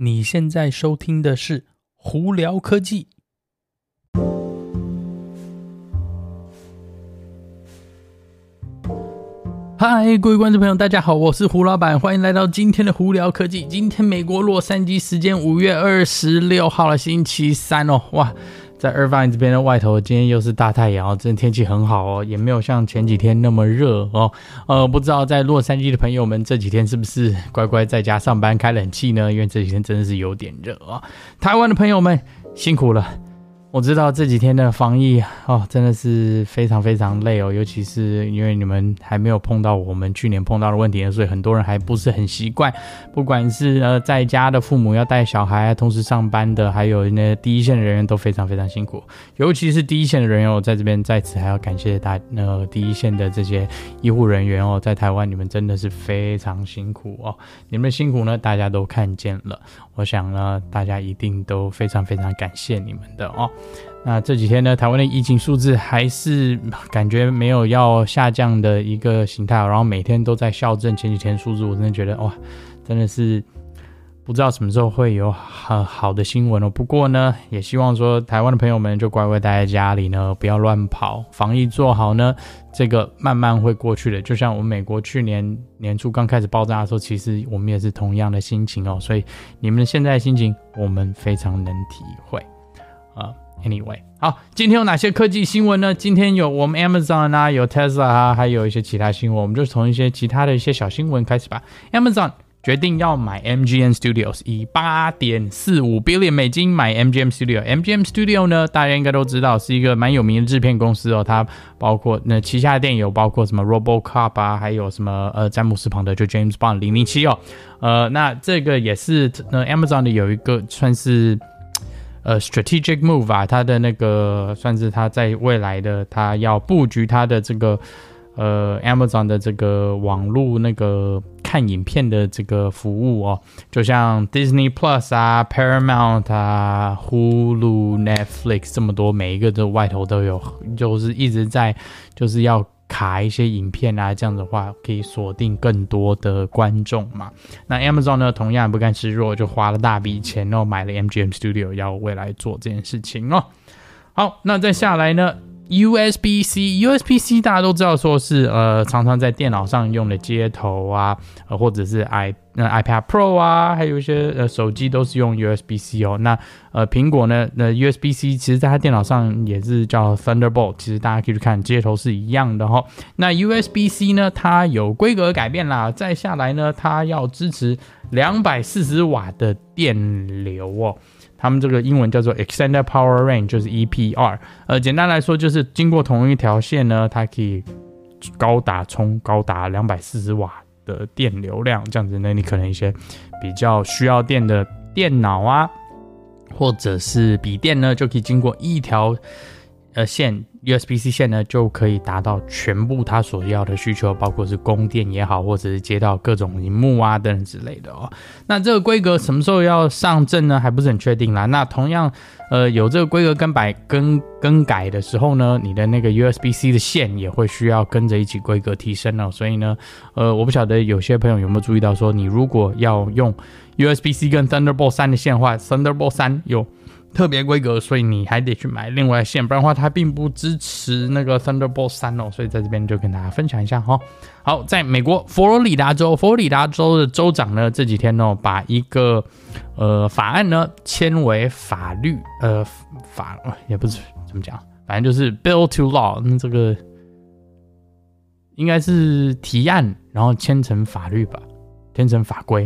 你现在收听的是胡聊科技。嗨，各位观众朋友，大家好，我是胡老板，欢迎来到今天的胡聊科技。今天美国洛杉矶时间五月二十六号的，星期三哦，哇！在 Irvine 这边的外头，今天又是大太阳哦，真的天气很好哦，也没有像前几天那么热哦。呃，不知道在洛杉矶的朋友们这几天是不是乖乖在家上班开冷气呢？因为这几天真的是有点热啊。台湾的朋友们辛苦了。我知道这几天的防疫哦，真的是非常非常累哦，尤其是因为你们还没有碰到我们去年碰到的问题，所以很多人还不是很习惯。不管是呃在家的父母要带小孩同时上班的，还有那第一线的人员都非常非常辛苦。尤其是第一线的人员，我在这边在此还要感谢大那第一线的这些医护人员哦，在台湾你们真的是非常辛苦哦，你们的辛苦呢大家都看见了，我想呢大家一定都非常非常感谢你们的哦。那这几天呢，台湾的疫情数字还是感觉没有要下降的一个形态，然后每天都在校正前几天数字，我真的觉得哇，真的是不知道什么时候会有很好的新闻哦。不过呢，也希望说台湾的朋友们就乖乖待在家里呢，不要乱跑，防疫做好呢，这个慢慢会过去的。就像我们美国去年年初刚开始爆炸的时候，其实我们也是同样的心情哦，所以你们现在的心情我们非常能体会啊。Anyway，好，今天有哪些科技新闻呢？今天有我们 Amazon 啊，有 Tesla 啊，还有一些其他新闻。我们就从一些其他的一些小新闻开始吧。Amazon 决定要买 MGM Studios，以八点四五 billion 美金买 MGM Studio。MGM Studio 呢，大家应该都知道是一个蛮有名的制片公司哦。它包括那旗下的电影有包括什么 RoboCop 啊，还有什么呃詹姆斯庞德就 James Bond 零零七哦。呃，那这个也是那 Amazon 的有一个算是。呃，strategic move 啊，它的那个算是它在未来的，它要布局它的这个呃 Amazon 的这个网络那个看影片的这个服务哦，就像 Disney Plus 啊、Paramount 啊、Hulu、Netflix 这么多，每一个的外头都有，就是一直在就是要。卡一些影片啊，这样子的话可以锁定更多的观众嘛。那 Amazon 呢，同样不甘示弱，就花了大笔钱哦，买了 MGM Studio，要未来做这件事情哦。好，那再下来呢？USB-C，USB-C 大家都知道，说是呃常常在电脑上用的接头啊，或者是 i 那、iPad Pro 啊，还有一些呃手机都是用 USB-C 哦。那呃苹果呢，那 USB-C 其实在它电脑上也是叫 Thunderbolt，其实大家可以去看接头是一样的哈、哦。那 USB-C 呢，它有规格改变啦，再下来呢，它要支持两百四十瓦的电流哦。他们这个英文叫做 Extended Power Range，就是 EPR。呃，简单来说，就是经过同一条线呢，它可以高达冲高达两百四十瓦的电流量。这样子呢，你可能一些比较需要电的电脑啊，或者是笔电呢，就可以经过一条呃线。USB-C 线呢，就可以达到全部它所要的需求，包括是供电也好，或者是接到各种荧幕啊等等之类的哦。那这个规格什么时候要上阵呢？还不是很确定啦。那同样，呃，有这个规格更改更更改的时候呢，你的那个 USB-C 的线也会需要跟着一起规格提升哦。所以呢，呃，我不晓得有些朋友有没有注意到，说你如果要用 USB-C 跟 Thunderbolt 三的线的话，Thunderbolt 三有。特别规格，所以你还得去买另外线，不然的话它并不支持那个 Thunderbolt 三哦。所以在这边就跟大家分享一下哈。好，在美国佛罗里达州，佛罗里达州的州长呢这几天呢把一个呃法案呢签为法律，呃法也不是怎么讲，反正就是 Bill to Law，那这个应该是提案，然后签成法律吧，签成法规，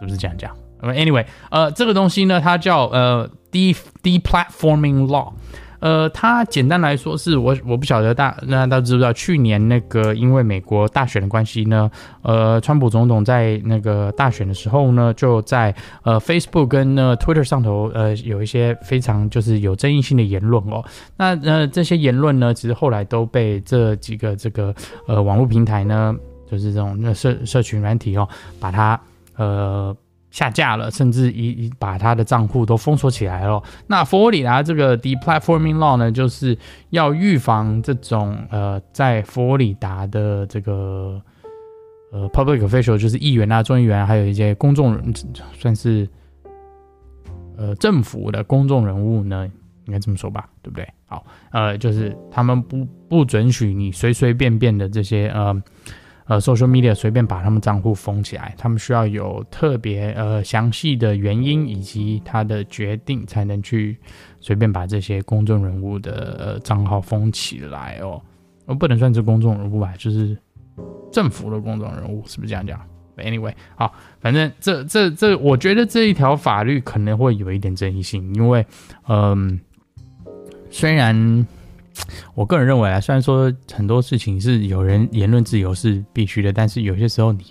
是不是这样讲？Anyway，呃，这个东西呢，它叫呃 de deplatforming law，呃，它简单来说是我我不晓得大那大家知不知道，去年那个因为美国大选的关系呢，呃，川普总统在那个大选的时候呢，就在呃 Facebook 跟呢 Twitter 上头呃有一些非常就是有争议性的言论哦，那呃这些言论呢，其实后来都被这几个这个呃网络平台呢，就是这种那社社群软体哦，把它呃。下架了，甚至一一把他的账户都封锁起来了。那佛罗里达这个 deplatforming law 呢，就是要预防这种呃，在佛罗里达的这个呃 public official，就是议员啊、众议员，还有一些公众人，算是呃政府的公众人物呢，应该这么说吧，对不对？好，呃，就是他们不不准许你随随便便的这些呃呃 social media 随便把他们账户封起来，他们需要有特别呃详细的原因以及他的决定，才能去随便把这些公众人物的呃账号封起来哦。我不能算是公众人物吧，就是政府的公众人物，是不是这样讲？Anyway，好，反正这这这，我觉得这一条法律可能会有一点争议性，因为，嗯，虽然我个人认为啊，虽然说很多事情是有人言论自由是必须的，但是有些时候你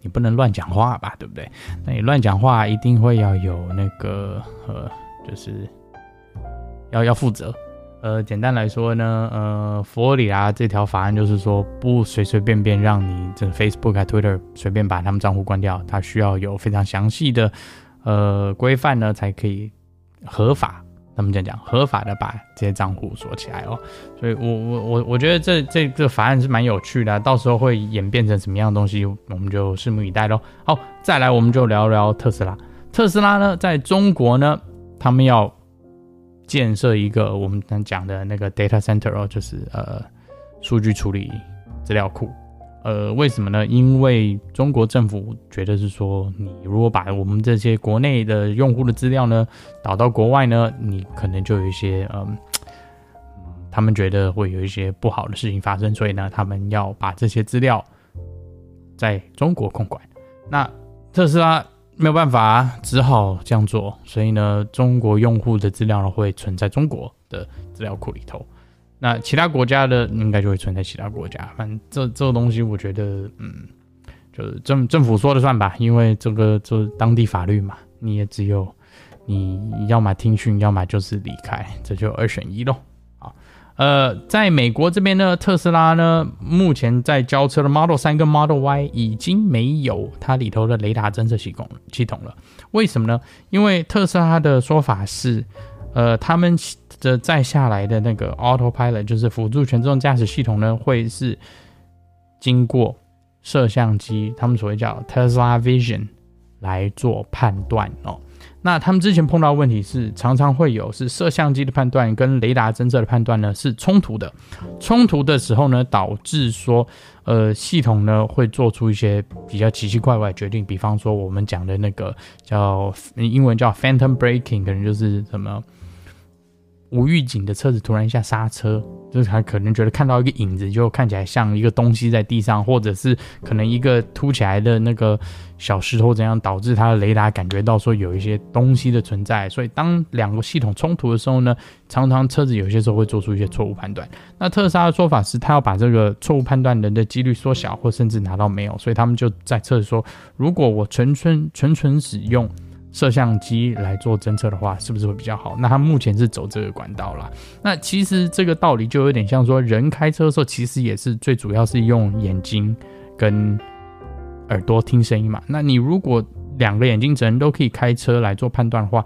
你不能乱讲话吧，对不对？那你乱讲话一定会要有那个呃，就是要要负责。呃，简单来说呢，呃，佛罗里达这条法案就是说，不随随便便让你这 Facebook 啊 Twitter 随便把他们账户关掉，它需要有非常详细的呃规范呢，才可以合法。他们这样讲，合法的把这些账户锁起来哦。所以我我我我觉得这这个法案是蛮有趣的，到时候会演变成什么样的东西，我们就拭目以待喽。好，再来我们就聊聊特斯拉。特斯拉呢，在中国呢，他们要。建设一个我们刚讲的那个 data center 哦，就是呃数据处理资料库。呃，为什么呢？因为中国政府觉得是说，你如果把我们这些国内的用户的资料呢导到国外呢，你可能就有一些嗯，他们觉得会有一些不好的事情发生，所以呢，他们要把这些资料在中国控管。那特斯拉。没有办法，只好这样做。所以呢，中国用户的资料呢会存在中国的资料库里头，那其他国家的应该就会存在其他国家。反正这这个东西，我觉得，嗯，就是政政府说了算吧，因为这个就是当地法律嘛，你也只有你要么听训，要么就是离开，这就二选一喽。呃，在美国这边呢，特斯拉呢，目前在交车的 Model 3跟 Model Y 已经没有它里头的雷达侦测系统系统了。为什么呢？因为特斯拉的说法是，呃，他们的再下来的那个 Autopilot 就是辅助全自动驾驶系统呢，会是经过摄像机，他们所谓叫 Tesla Vision 来做判断哦。那他们之前碰到问题是，常常会有是摄像机的判断跟雷达侦测的判断呢是冲突的，冲突的时候呢，导致说，呃，系统呢会做出一些比较奇奇怪怪的决定，比方说我们讲的那个叫英文叫 Phantom Breaking，可能就是什么。无预警的车子突然一下刹车，就是他可能觉得看到一个影子，就看起来像一个东西在地上，或者是可能一个凸起来的那个小石头怎样，导致他的雷达感觉到说有一些东西的存在。所以当两个系统冲突的时候呢，常常车子有些时候会做出一些错误判断。那特斯拉的说法是，他要把这个错误判断人的几率缩小，或甚至拿到没有。所以他们就在测试说，如果我纯纯纯纯使用。摄像机来做侦测的话，是不是会比较好？那它目前是走这个管道啦。那其实这个道理就有点像说，人开车的时候，其实也是最主要是用眼睛跟耳朵听声音嘛。那你如果两个眼睛整都可以开车来做判断的话，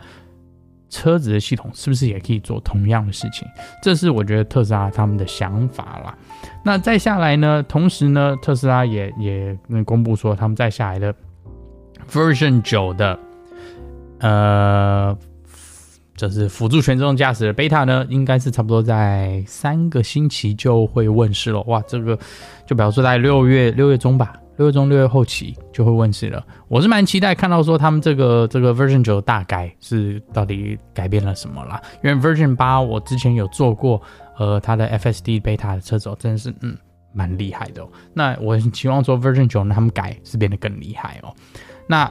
车子的系统是不是也可以做同样的事情？这是我觉得特斯拉他们的想法啦。那再下来呢，同时呢，特斯拉也也公布说，他们再下来的 Version 九的。呃，就是辅助全自动驾驶的 beta 呢，应该是差不多在三个星期就会问世了。哇，这个就比方说在六月六月中吧，六月中六月后期就会问世了。我是蛮期待看到说他们这个这个 version 九大改是到底改变了什么啦。因为 version 八我之前有做过，呃，它的 FSD beta 的车手真的是嗯蛮厉害的哦。那我很期望说 version 九呢，他们改是变得更厉害哦。那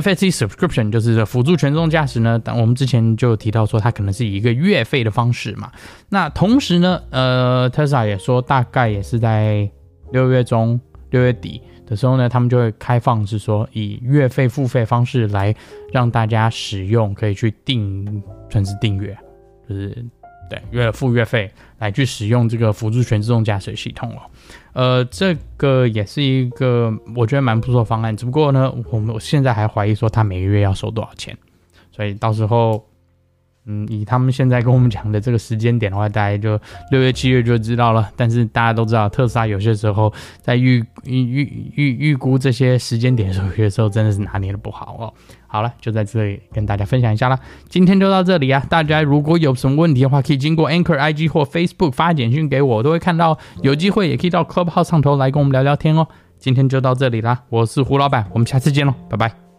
FSD subscription 就是辅助全自动驾驶呢，但我们之前就提到说，它可能是以一个月费的方式嘛。那同时呢，呃，特斯拉也说，大概也是在六月中、六月底的时候呢，他们就会开放，是说以月费付费方式来让大家使用，可以去订，算是订阅，就是。对，月付月费来去使用这个辅助全自动驾驶系统哦，呃，这个也是一个我觉得蛮不错的方案。只不过呢，我们现在还怀疑说他每个月要收多少钱，所以到时候嗯，以他们现在跟我们讲的这个时间点的话，大概就六月、七月就知道了。但是大家都知道，特斯拉有些时候在预预预预估这些时间点的时候，有些时候真的是拿捏的不好哦。好了，就在这里跟大家分享一下啦。今天就到这里啊！大家如果有什么问题的话，可以经过 Anchor IG 或 Facebook 发简讯给我，我都会看到。有机会也可以到 Club 号上头来跟我们聊聊天哦。今天就到这里啦，我是胡老板，我们下次见喽，拜拜。